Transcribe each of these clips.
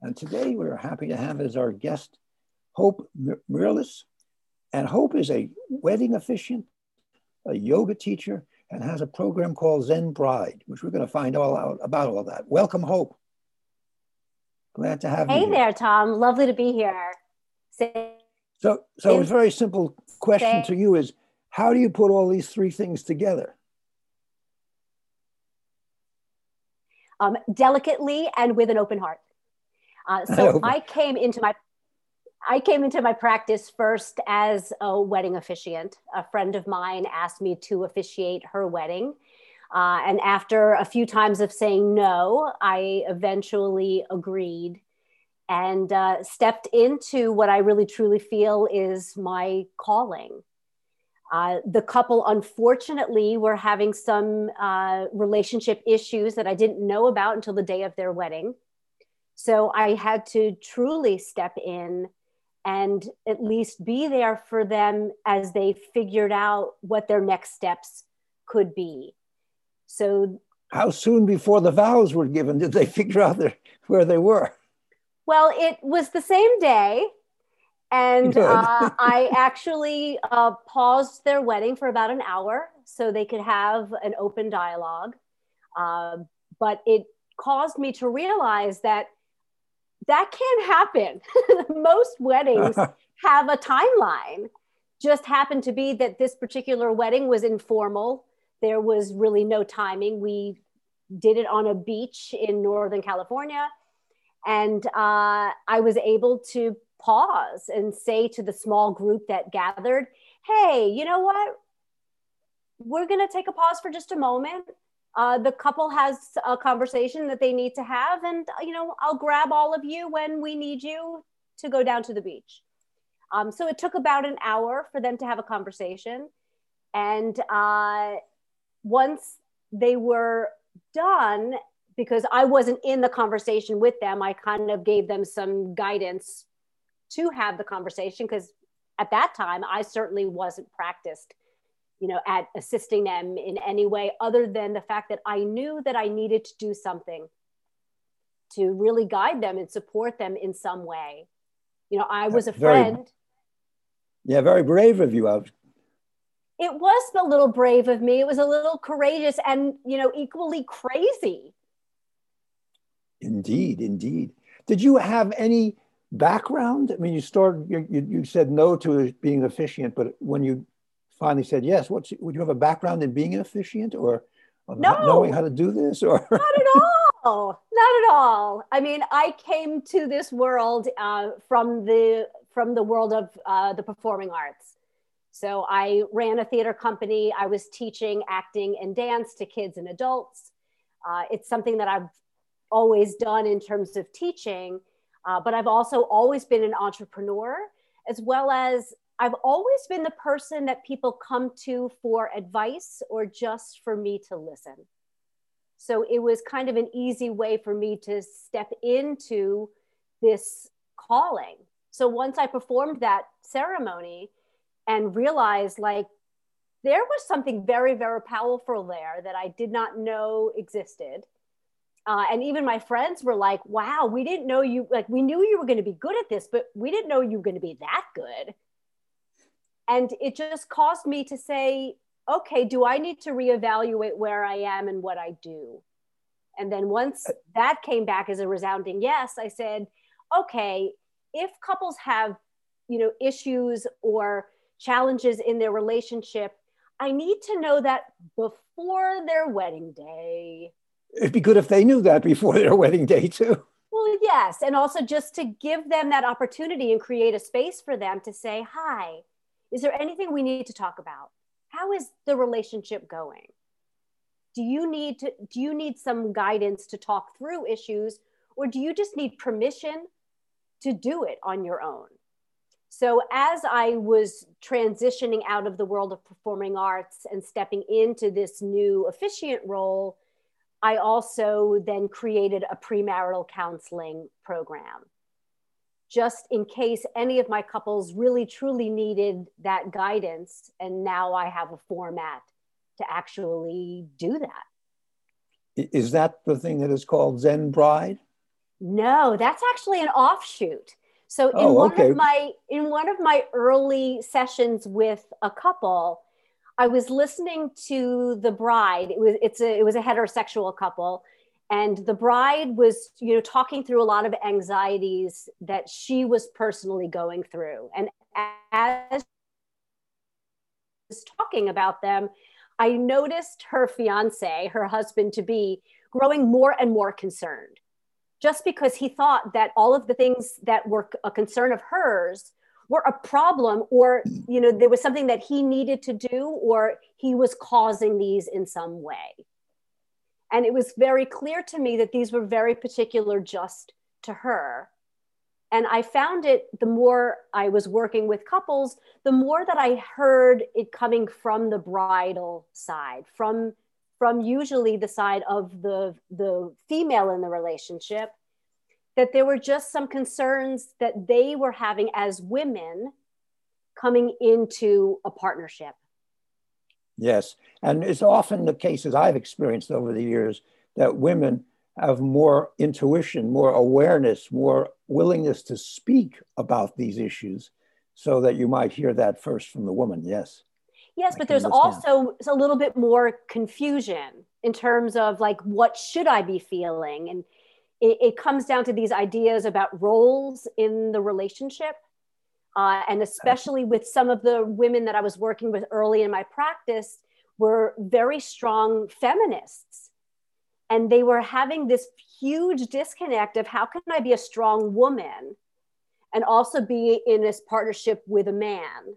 And today we're happy to have as our guest Hope Mirlis. And Hope is a wedding officiant, a yoga teacher, and has a program called Zen Bride, which we're going to find all out about all that. Welcome, Hope. Glad to have hey you. Hey there, Tom. Lovely to be here. Say, so, so a very simple question say, to you is, how do you put all these three things together? Um, delicately and with an open heart. Uh, so I came into my I came into my practice first as a wedding officiant. A friend of mine asked me to officiate her wedding. Uh, and after a few times of saying no, I eventually agreed and uh, stepped into what I really truly feel is my calling. Uh, the couple, unfortunately, were having some uh, relationship issues that I didn't know about until the day of their wedding. So I had to truly step in and at least be there for them as they figured out what their next steps could be. So, how soon before the vows were given did they figure out their, where they were? Well, it was the same day. And uh, I actually uh, paused their wedding for about an hour so they could have an open dialogue. Uh, but it caused me to realize that that can't happen. Most weddings have a timeline. Just happened to be that this particular wedding was informal. There was really no timing. We did it on a beach in Northern California. And uh, I was able to pause and say to the small group that gathered, hey, you know what? We're going to take a pause for just a moment uh, the couple has a conversation that they need to have and you know i'll grab all of you when we need you to go down to the beach. Um, so it took about an hour for them to have a conversation and uh, once they were done because i wasn't in the conversation with them i kind of gave them some guidance to have the conversation because at that time i certainly wasn't practiced you know, at assisting them in any way other than the fact that I knew that I needed to do something to really guide them and support them in some way. You know, I was a friend. Very, yeah, very brave of you. I've... It was a little brave of me. It was a little courageous and, you know, equally crazy. Indeed, indeed. Did you have any background? I mean, you started, you, you, you said no to being officiant, but when you finally said yes, what's would you have a background in being an officiant or no. knowing how to do this or not at all. Not at all. I mean i came to this world uh, from the from the world of uh, the performing arts. So i ran a theater company. I was teaching acting and dance to kids and adults. Uh, it's something that i've always done in terms of teaching uh, but i've also always been an entrepreneur as well as I've always been the person that people come to for advice or just for me to listen. So it was kind of an easy way for me to step into this calling. So once I performed that ceremony and realized like there was something very, very powerful there that I did not know existed. Uh, and even my friends were like, wow, we didn't know you, like, we knew you were going to be good at this, but we didn't know you were going to be that good and it just caused me to say okay do i need to reevaluate where i am and what i do? And then once uh, that came back as a resounding yes i said okay if couples have you know issues or challenges in their relationship i need to know that before their wedding day. It'd be good if they knew that before their wedding day too. Well yes. And also just to give them that opportunity and create a space for them to say hi is there anything we need to talk about? How is the relationship going? Do you need to do you need some guidance to talk through issues or do you just need permission to do it on your own. So, as I was transitioning out of the world of performing arts and stepping into this new officiant role, I also then created a premarital counseling program just in case any of my couples really truly needed that guidance. And now I have a format to actually do that. Is that the thing that is called Zen Bride? No, that's actually an offshoot. So in oh, one okay. of my in one of my early sessions with a couple, I was listening to the bride. It was it's a it was a heterosexual couple, and the bride was you know talking through a lot of anxieties that she was personally going through, and as was talking about them, I noticed her fiance, her husband to be, growing more and more concerned. Just because he thought that all of the things that were a concern of hers were a problem or you know there was something that he needed to do or he was causing these in some way and it was very clear to me that these were very particular just to her. And i found it the more i was working with couples the more that i heard it coming from the bridal side from from usually the side of the the female in the relationship that there were just some concerns that they were having as women coming into a partnership yes and it's often the cases i've experienced over the years that women have more intuition more awareness more willingness to speak about these issues so that you might hear that first from the woman yes Yes, but there's understand. also a little bit more confusion in terms of like, what should I be feeling? And it, it comes down to these ideas about roles in the relationship. Uh, and especially with some of the women that I was working with early in my practice, were very strong feminists. And they were having this huge disconnect of how can I be a strong woman and also be in this partnership with a man?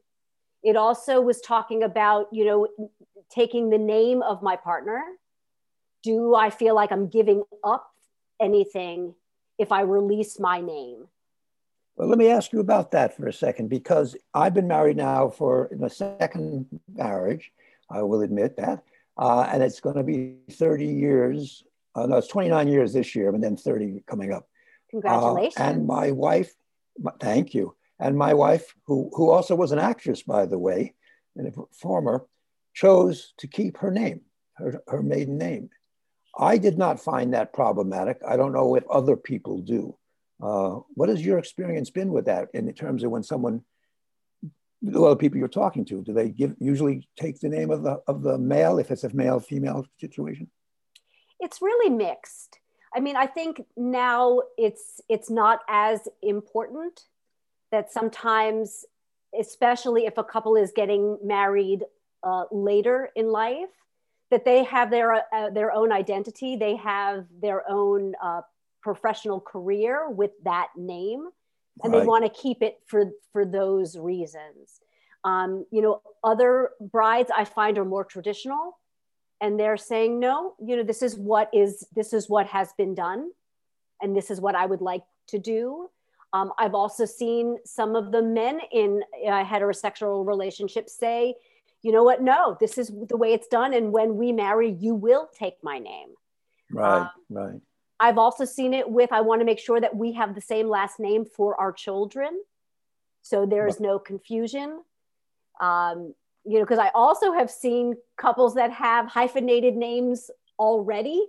It also was talking about, you know, taking the name of my partner. Do I feel like I'm giving up anything if I release my name? Well, let me ask you about that for a second, because I've been married now for the second marriage, I will admit that. Uh, and it's going to be 30 years. Uh, no, it's 29 years this year, and then 30 coming up. Congratulations. Uh, and my wife, thank you. And my wife, who, who also was an actress, by the way, and a performer, chose to keep her name, her, her maiden name. I did not find that problematic. I don't know if other people do. Uh, what has your experience been with that in terms of when someone, the other people you're talking to, do they give usually take the name of the of the male if it's a male female situation? It's really mixed. I mean, I think now it's it's not as important that sometimes, especially if a couple is getting married uh, later in life, that they have their uh, their own identity, they have their own uh, professional career with that name, and right. they want to keep it for for those reasons. Um, you know, other brides I find are more traditional, and they're saying no. You know, this is what is this is what has been done, and this is what I would like to do. Um, I've also seen some of the men in uh, heterosexual relationships say, you know what? No, this is the way it's done. And when we marry, you will take my name. Right, um, right. I've also seen it with, I want to make sure that we have the same last name for our children. So there is no confusion. Um, you know, because I also have seen couples that have hyphenated names already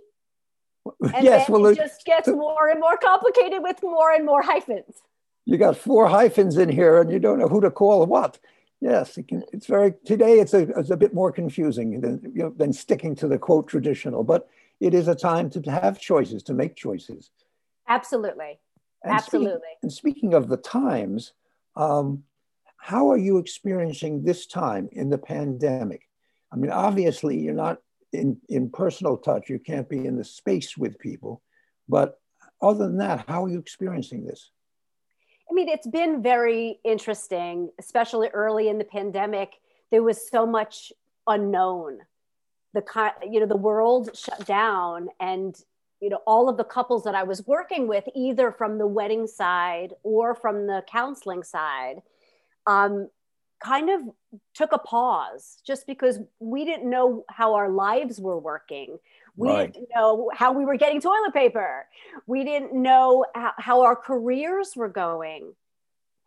and yes, well, it just gets more and more complicated with more and more hyphens. You got four hyphens in here, and you don't know who to call what. Yes, it can, it's very today. It's a, it's a bit more confusing than you know, than sticking to the quote traditional, but it is a time to have choices, to make choices. Absolutely, and absolutely. Speaking, and speaking of the times, um, how are you experiencing this time in the pandemic? I mean, obviously, you're not in, in personal touch. You can't be in the space with people. But other than that, how are you experiencing this? I mean, it's been very interesting, especially early in the pandemic. There was so much unknown. The you know the world shut down, and you know all of the couples that i was working with either from the wedding side or from the counseling side um, kind of took a pause just because we didn't know how our lives were working. We right. didn't know how we were getting toilet paper. We didn't know how, how our careers were going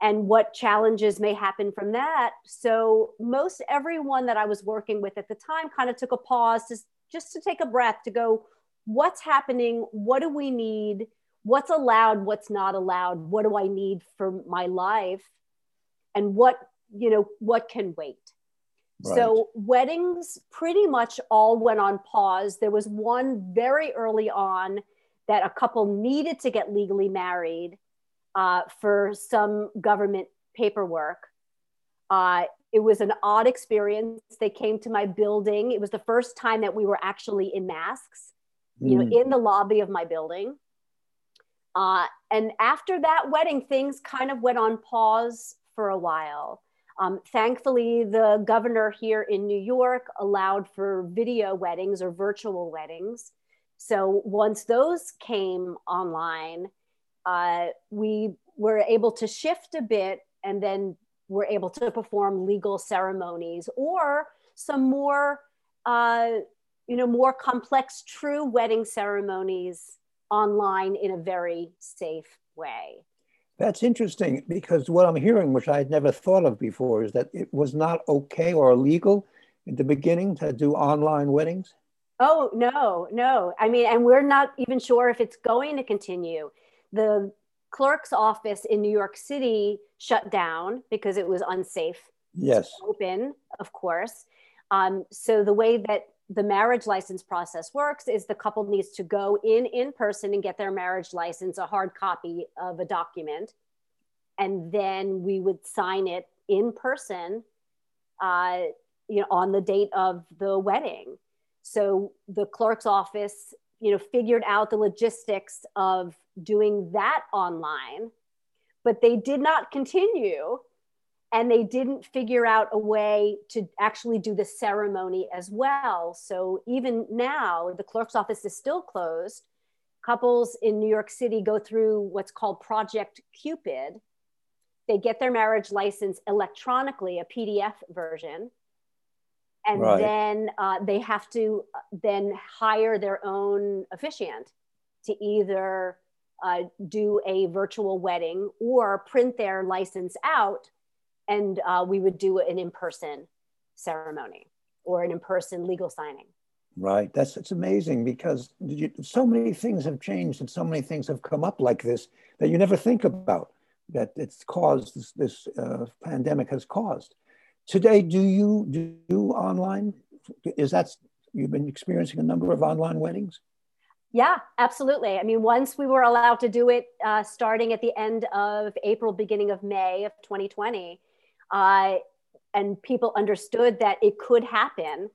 and what challenges may happen from that. So most everyone that i was working with at the time kind of took a pause to just to take a breath to go what's happening? What do we need? What's allowed? What's not allowed? What do i need for my life? And what you know what can wait? Right. so weddings pretty much all went on pause. There was one very early on that a couple needed to get legally married uh, for some government paperwork uh, it was an odd experience they came to my building it was the first time that we were actually in masks you know, mm. in the lobby of my building. Uh, and after that wedding, things kind of went on pause for a while. Um, thankfully, the governor here in New York allowed for video weddings or virtual weddings. So once those came online, uh, we were able to shift a bit and then were able to perform legal ceremonies or some more uh, you know, more complex, true wedding ceremonies online in a very safe way. That's interesting because what I'm hearing, which I had never thought of before, is that it was not okay or illegal in the beginning to do online weddings. Oh, no, no. I mean, and we're not even sure if it's going to continue. The clerk's office in New York City shut down because it was unsafe. Yes. open, of course. Um, so the way that the marriage license process works is the couple needs to go in in person and get their marriage license a hard copy of a document and then we would sign it in person uh, you know on the date of the wedding so the clerk's office you know figured out the logistics of doing that online but they did not continue and they didn't figure out a way to actually do the ceremony as well. So even now, the clerk's office is still closed. Couples in New York City go through what's called Project Cupid. They get their marriage license electronically, a PDF version. And right. then uh, they have to uh, then hire their own officiant to either uh, do a virtual wedding or print their license out and uh, we would do an in-person ceremony or an in-person legal signing. Right. That's it's amazing because you, so many things have changed and so many things have come up like this that you never think about that it's caused this, this uh, pandemic has caused today do you do online is that you've been experiencing a number of online weddings yeah, absolutely. I mean, once we were allowed to do it uh, starting at the end of April, beginning of May of 2020, uh, and people understood that it could happen.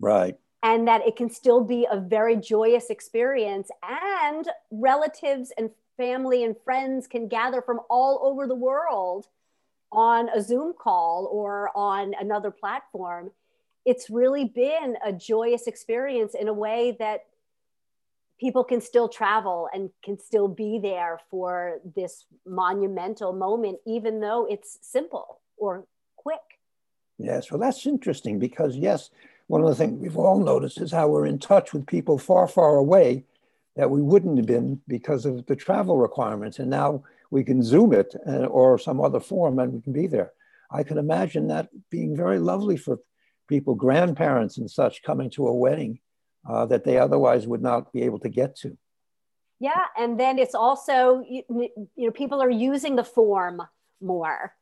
Right. And that it can still be a very joyous experience, and relatives and family and friends can gather from all over the world on a Zoom call or on another platform. It's really been a joyous experience in a way that people can still travel and can still be there for this monumental moment, even though it's simple or quick. Yes, well, that's interesting because, yes, one of the things we've all noticed is how we're in touch with people far, far away that we wouldn't have been because of the travel requirements. And now we can Zoom it uh, or some other form and we can be there. I can imagine that being very lovely for people, grandparents and such, coming to a wedding uh, that they otherwise would not be able to get to. Yeah, and then it's also you, you know people are using the form more.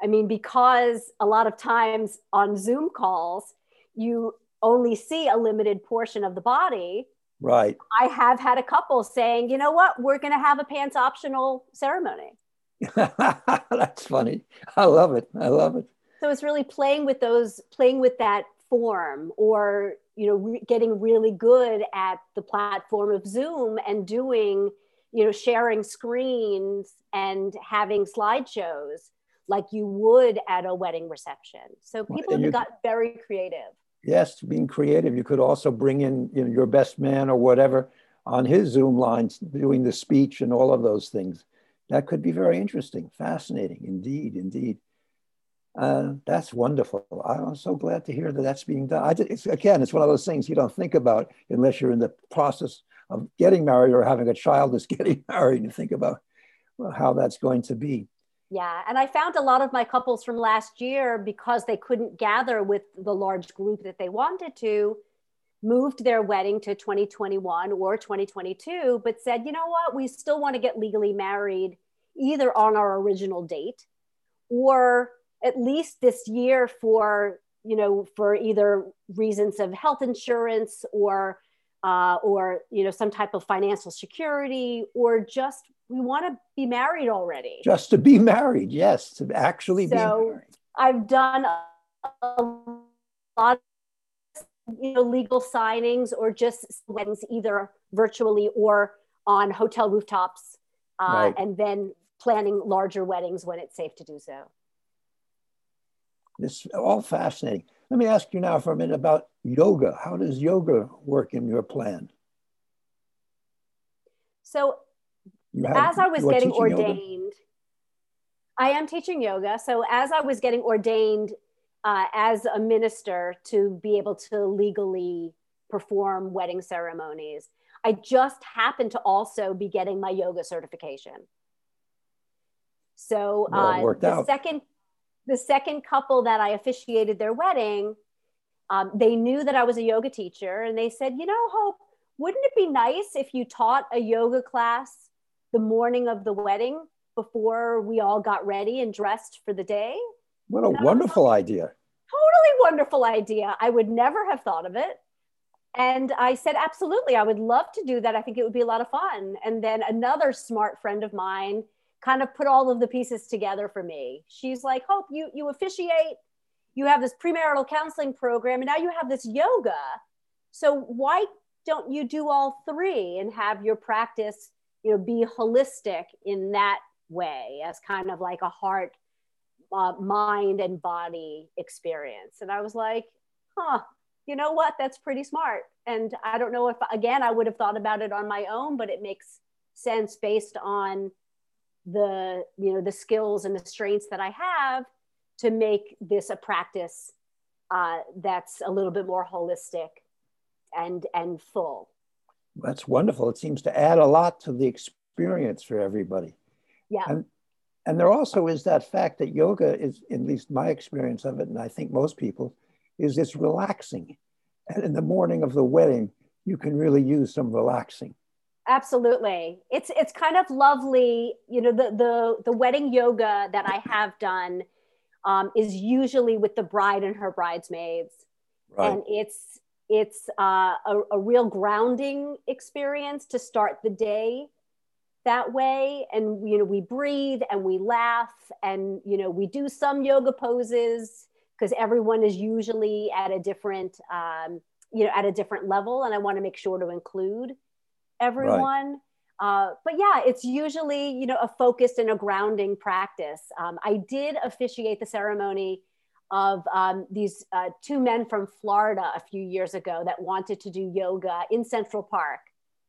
I mean, because a lot of times on Zoom calls, you only see a limited portion of the body. Right. I have had a couple saying, you know what, we're going to have a pants optional ceremony. That's funny. I love it. I love it. So it's really playing with those, playing with that form or, you know, re- getting really good at the platform of Zoom and doing, you know, sharing screens and having slideshows like you would at a wedding reception. So people have got very creative. Yes, being creative. You could also bring in you know, your best man or whatever on his Zoom lines doing the speech and all of those things. That could be very interesting, fascinating, indeed, indeed. Uh, that's wonderful. I'm so glad to hear that that's being done. I, it's, again, it's one of those things you don't think about unless you're in the process of getting married or having a child that's getting married and think about how that's going to be. Yeah, and I found a lot of my couples from last year because they couldn't gather with the large group that they wanted to, moved their wedding to 2021 or 2022, but said, you know what, we still want to get legally married either on our original date or at least this year for you know for either reasons of health insurance or uh, or you know some type of financial security or just we want to be married already just to be married yes to actually so be married i've done a lot of you know legal signings or just weddings either virtually or on hotel rooftops uh, right. and then planning larger weddings when it's safe to do so it's all fascinating. Let me ask you now for a minute about yoga. How does yoga work in your plan? So, have, as I was getting ordained, yoga? I am teaching yoga. So, as I was getting ordained uh, as a minister to be able to legally perform wedding ceremonies, I just happened to also be getting my yoga certification. So, well, uh, the out. second the second couple that I officiated their wedding, um, they knew that I was a yoga teacher and they said, you know, Hope, wouldn't it be nice if you taught a yoga class the morning of the wedding before we all got ready and dressed for the day? What a wonderful idea. Totally wonderful idea. I would never have thought of it. And I said, absolutely, I would love to do that. I think it would be a lot of fun. And then another smart friend of mine kind of put all of the pieces together for me. She's like, Hope, you you officiate, you have this premarital counseling program, and now you have this yoga. So why don't you do all three and have your practice, you know, be holistic in that way as kind of like a heart, uh, mind, and body experience? And I was like, huh, you know what? That's pretty smart. And I don't know if again I would have thought about it on my own, but it makes sense based on the you know the skills and the strengths that i have to make this a practice uh, that's a little bit more holistic and and full. That's wonderful. It seems to add a lot to the experience for everybody. Yeah. And and there also is that fact that yoga is at least my experience of it and i think most people is it's relaxing. And in the morning of the wedding you can really use some relaxing absolutely. It's it's kind of lovely you know the the the wedding yoga that i have done um, is usually with the bride and her bridesmaids. Right. and it's it's uh, a, a real grounding experience to start the day that way. And you know we breathe and we laugh and you know we do some yoga poses because everyone is usually at a different um, you know at a different level. And i want to make sure to include everyone. Right. Uh, but yeah, it's usually you know a focused and a grounding practice. Um, I did officiate the ceremony of um, these uh, two men from Florida a few years ago that wanted to do yoga in Central Park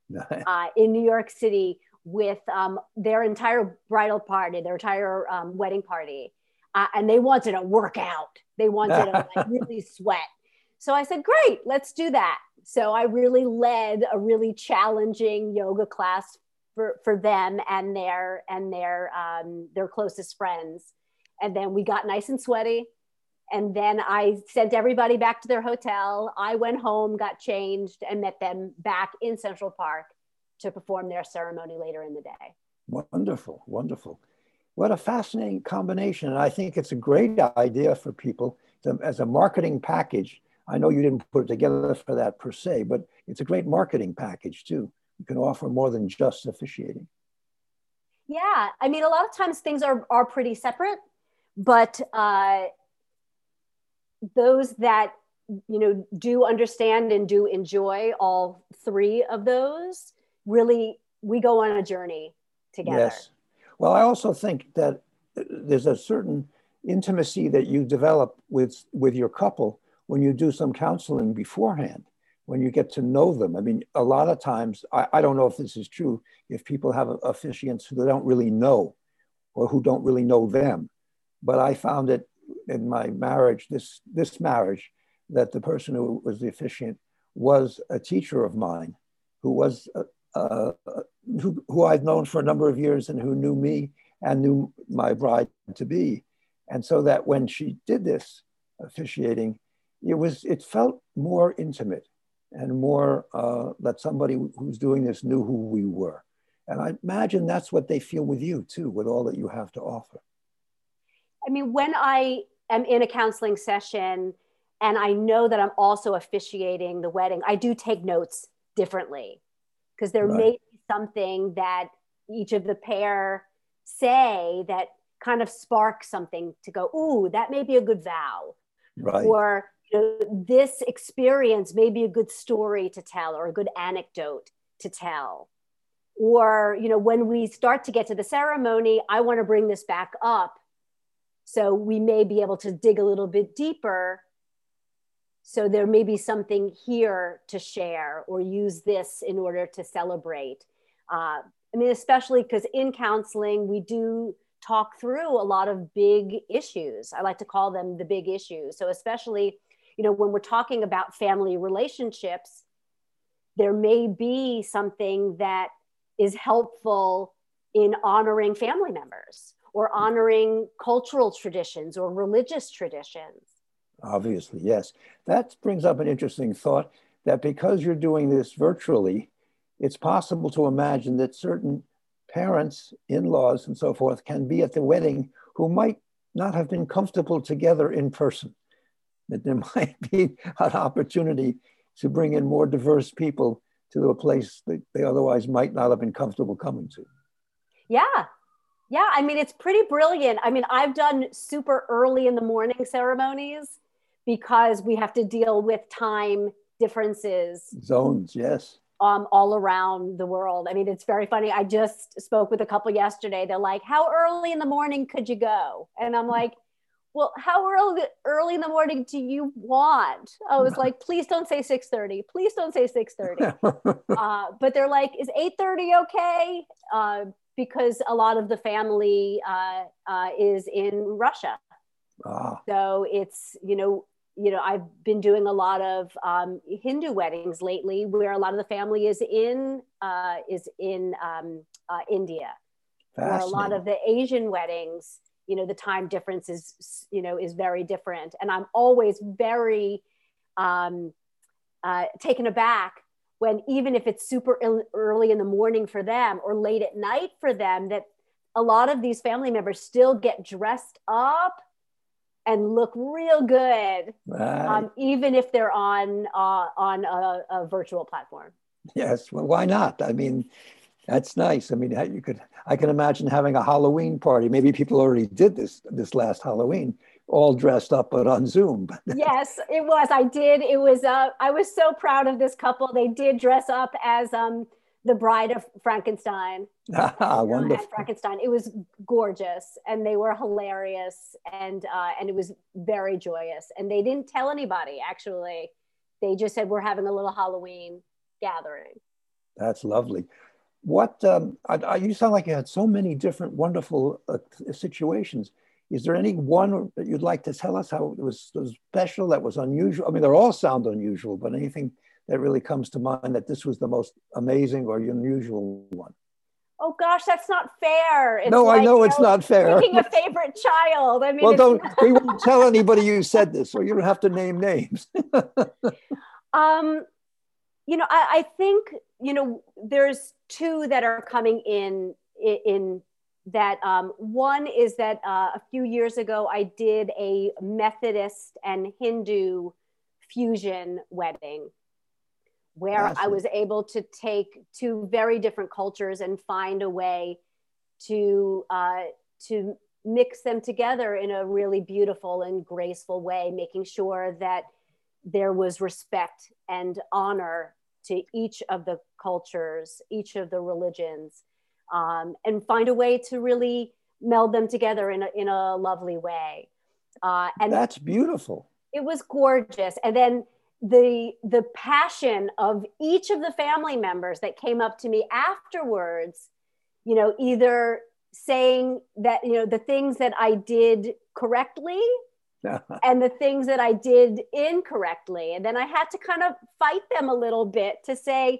uh, in New York City with um, their entire bridal party, their entire um, wedding party, uh, and they wanted to work out. They wanted to like, really sweat. So I said, "Great, let's do that." So I really led a really challenging yoga class for, for them and their and their um, their closest friends. And then we got nice and sweaty. And then I sent everybody back to their hotel. I went home, got changed, and met them back in Central Park to perform their ceremony later in the day. Wonderful, wonderful. What a fascinating combination. And I think it's a great idea for people to, as a marketing package I know you didn't put it together for that per se, but it's a great marketing package too. You can offer more than just officiating. Yeah, I mean, a lot of times things are are pretty separate, but uh, those that you know do understand and do enjoy all three of those really we go on a journey together. Yes. Well, I also think that there's a certain intimacy that you develop with with your couple when you do some counseling beforehand when you get to know them. I mean, a lot of times, I, I don't know if this is true, if people have officiants who don't really know or who don't really know them. But I found it in my marriage, this, this marriage, that the person who was the officiant was a teacher of mine who was uh, uh, who, who I've known for a number of years and who knew me and knew my bride to be. And so that when she did this officiating, it was it felt more intimate and more uh, that somebody who's doing this knew who we were. And I imagine that's what they feel with you too, with all that you have to offer. I mean, when I am in a counseling session and I know that I'm also officiating the wedding, I do take notes differently because there right. may be something that each of the pair say that kind of sparks something to go, ooh, that may be a good vow. Right. Or know, this experience may be a good story to tell or a good anecdote to tell. Or, you know, when we start to get to the ceremony, I want to bring this back up. So we may be able to dig a little bit deeper. So there may be something here to share or use this in order to celebrate. Uh, I mean, especially because in counseling, we do talk through a lot of big issues. I like to call them the big issues. So, especially, you know, when we're talking about family relationships, there may be something that is helpful in honoring family members or mm-hmm. honoring cultural traditions or religious traditions. Obviously, yes. That brings up an interesting thought that because you're doing this virtually, it's possible to imagine that certain parents, in laws, and so forth can be at the wedding who might not have been comfortable together in person. That there might be an opportunity to bring in more diverse people to a place that they otherwise might not have been comfortable coming to. Yeah. Yeah. I mean, it's pretty brilliant. I mean, I've done super early in the morning ceremonies because we have to deal with time differences. Zones, yes um, all around the world. I mean, it's very funny. I just spoke with a couple yesterday. They're like, "How early in the morning could you go?" And I'm like, "Well, how early early in the morning do you want?" I was like, "Please don't say 6:30. Please don't say 6:30." uh, but they're like, "Is 8:30 okay?" Uh, because a lot of the family uh, uh is in Russia. Ah. So it's you know you know, I've been doing a lot of um, Hindu weddings lately, where a lot of the family is in uh, is in um, uh, India. Where a lot of the Asian weddings, you know, the time difference is you know is very different, and I'm always very um, uh, taken aback when even if it's super early in the morning for them or late at night for them, that a lot of these family members still get dressed up and look real good, right. um, even if they're on uh, on a, a, virtual platform. Yes, well, why not? I mean, that's nice. I mean, you could. I can imagine having a Halloween party. Maybe people already did this this last Halloween, all dressed up, but on Zoom. yes, it was. I did. It was. Uh, I was so proud of this couple. They did dress up as um, the Bride of Frankenstein. Ah, wonderful. Frankenstein. It was gorgeous, and they were hilarious, and uh, and it was very joyous. And they didn't tell anybody. Actually, they just said we're having a little Halloween gathering. That's lovely. What um, I, I, you sound like you had so many different wonderful uh, situations. Is there any one that you'd like to tell us how it was, was special, that was unusual? I mean, they all sound unusual, but anything that really comes to mind that this was the most amazing or unusual one? Oh gosh, that's not fair. It's no, like, I know it's know, not fair. Picking a favorite child. I mean, well, don't we won't tell anybody you said this, so you don't have to name names. um, you know, I, I, think you know there's two that are coming in in, in that. Um, one is that uh, a few years ago I did a Methodist and Hindu fusion wedding where awesome. I was able to take two very different cultures and find a way to uh, to mix them together in a really beautiful and graceful way, making sure that there was respect and honor to each of the cultures, each of the religions, um, and find a way to really meld them together in a, in a lovely way. Uh, and that's beautiful. It was gorgeous. And then the the passion of each of the family members that came up to me afterwards you know either saying that you know the things that i did correctly and the things that i did incorrectly and then i had to kind of fight them a little bit to say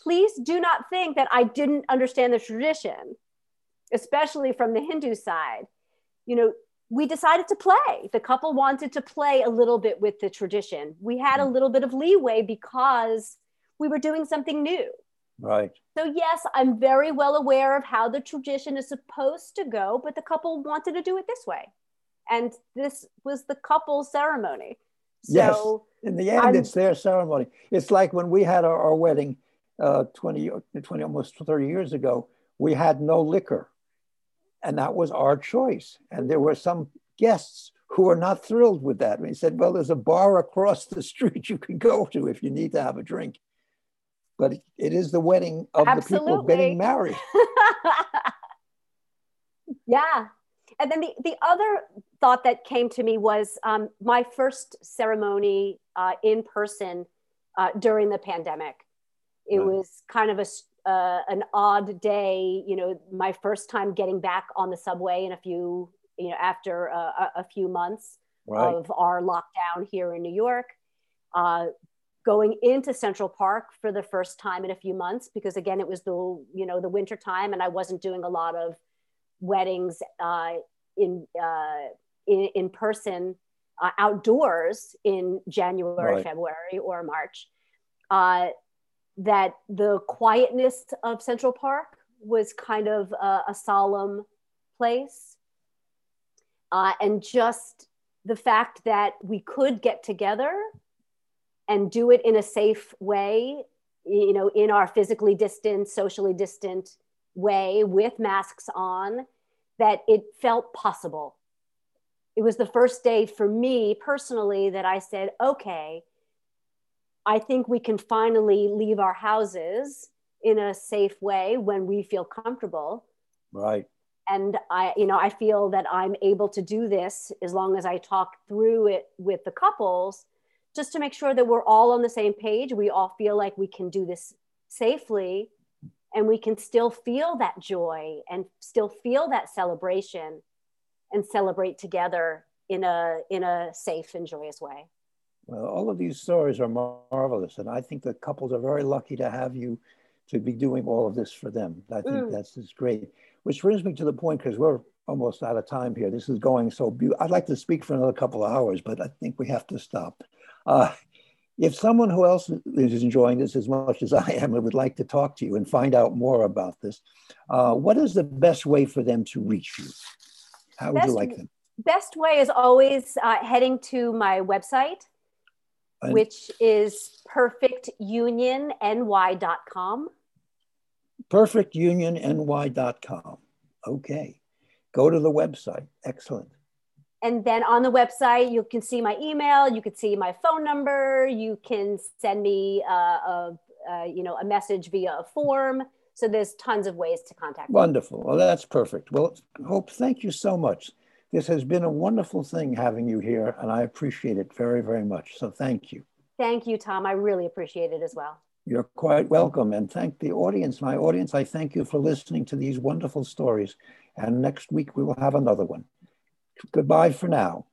please do not think that i didn't understand the tradition especially from the hindu side you know we decided to play. The couple wanted to play a little bit with the tradition. We had a mm. little bit of leeway because we were doing something new. Right. So, yes, I'm very well aware of how the tradition is supposed to go, but the couple wanted to do it this way. And this was the couple ceremony. So yes. In the end, I'm, it's their ceremony. It's like when we had our, our wedding uh, 20, 20, almost 30 years ago, we had no liquor and that was our choice. And there were some guests who were not thrilled with that. And he said, Well, there's a bar across the street you can go to if you need to have a drink. But it is the wedding of Absolutely. the people getting married. yeah. And then the, the other thought that came to me was um, my first ceremony uh, in person uh, during the pandemic. It right. was kind of a uh, an odd day, you know, my first time getting back on the subway in a few, you know, after a, a, few months right. of our lockdown here in New York, uh, going into Central Park for the first time in a few months, because again, it was the, you know, the winter time and I wasn't doing a lot of weddings uh, in, uh, in, in, person uh, outdoors in January, right. February, or March that the quietness of Central Park was kind of a, a solemn place. Uh, and just the fact that we could get together and do it in a safe way, you know, in our physically distant, socially distant way with masks on, that it felt possible. It was the first day for me personally that I said, okay, I think we can finally leave our houses in a safe way when we feel comfortable. Right. And I, you know, I feel that I'm able to do this as long as I talk through it with the couples, just to make sure that we're all on the same page. We all feel like we can do this safely and we can still feel that joy and still feel that celebration and celebrate together in a in a safe and joyous way well, all of these stories are marvelous, and I think the couples are very lucky to have you to be doing all of this for them. I think mm. that's just great. Which brings me to the point because we're almost out of time here. This is going so beautiful. I'd like to speak for another couple of hours, but I think we have to stop. Uh, if someone who else is enjoying this as much as I am and would like to talk to you and find out more about this, uh, what is the best way for them to reach you? How would best, you like them? Best way is always uh, heading to my website, which is perfectunionny.com. Perfectunionny.com. Okay. Go to the website. Excellent. And then on the website, you can see my email, you can see my phone number, you can send me uh, a, a, you know, a message via a form. So there's tons of ways to contact me. Wonderful. Me. Well, that's perfect. Well, Hope, thank you so much. This has been a wonderful thing having you here, and I appreciate it very, very much. So thank you. Thank you, Tom. I really appreciate it as well. You're quite welcome. And thank the audience. My audience, I thank you for listening to these wonderful stories. And next week we will have another one. Goodbye for now.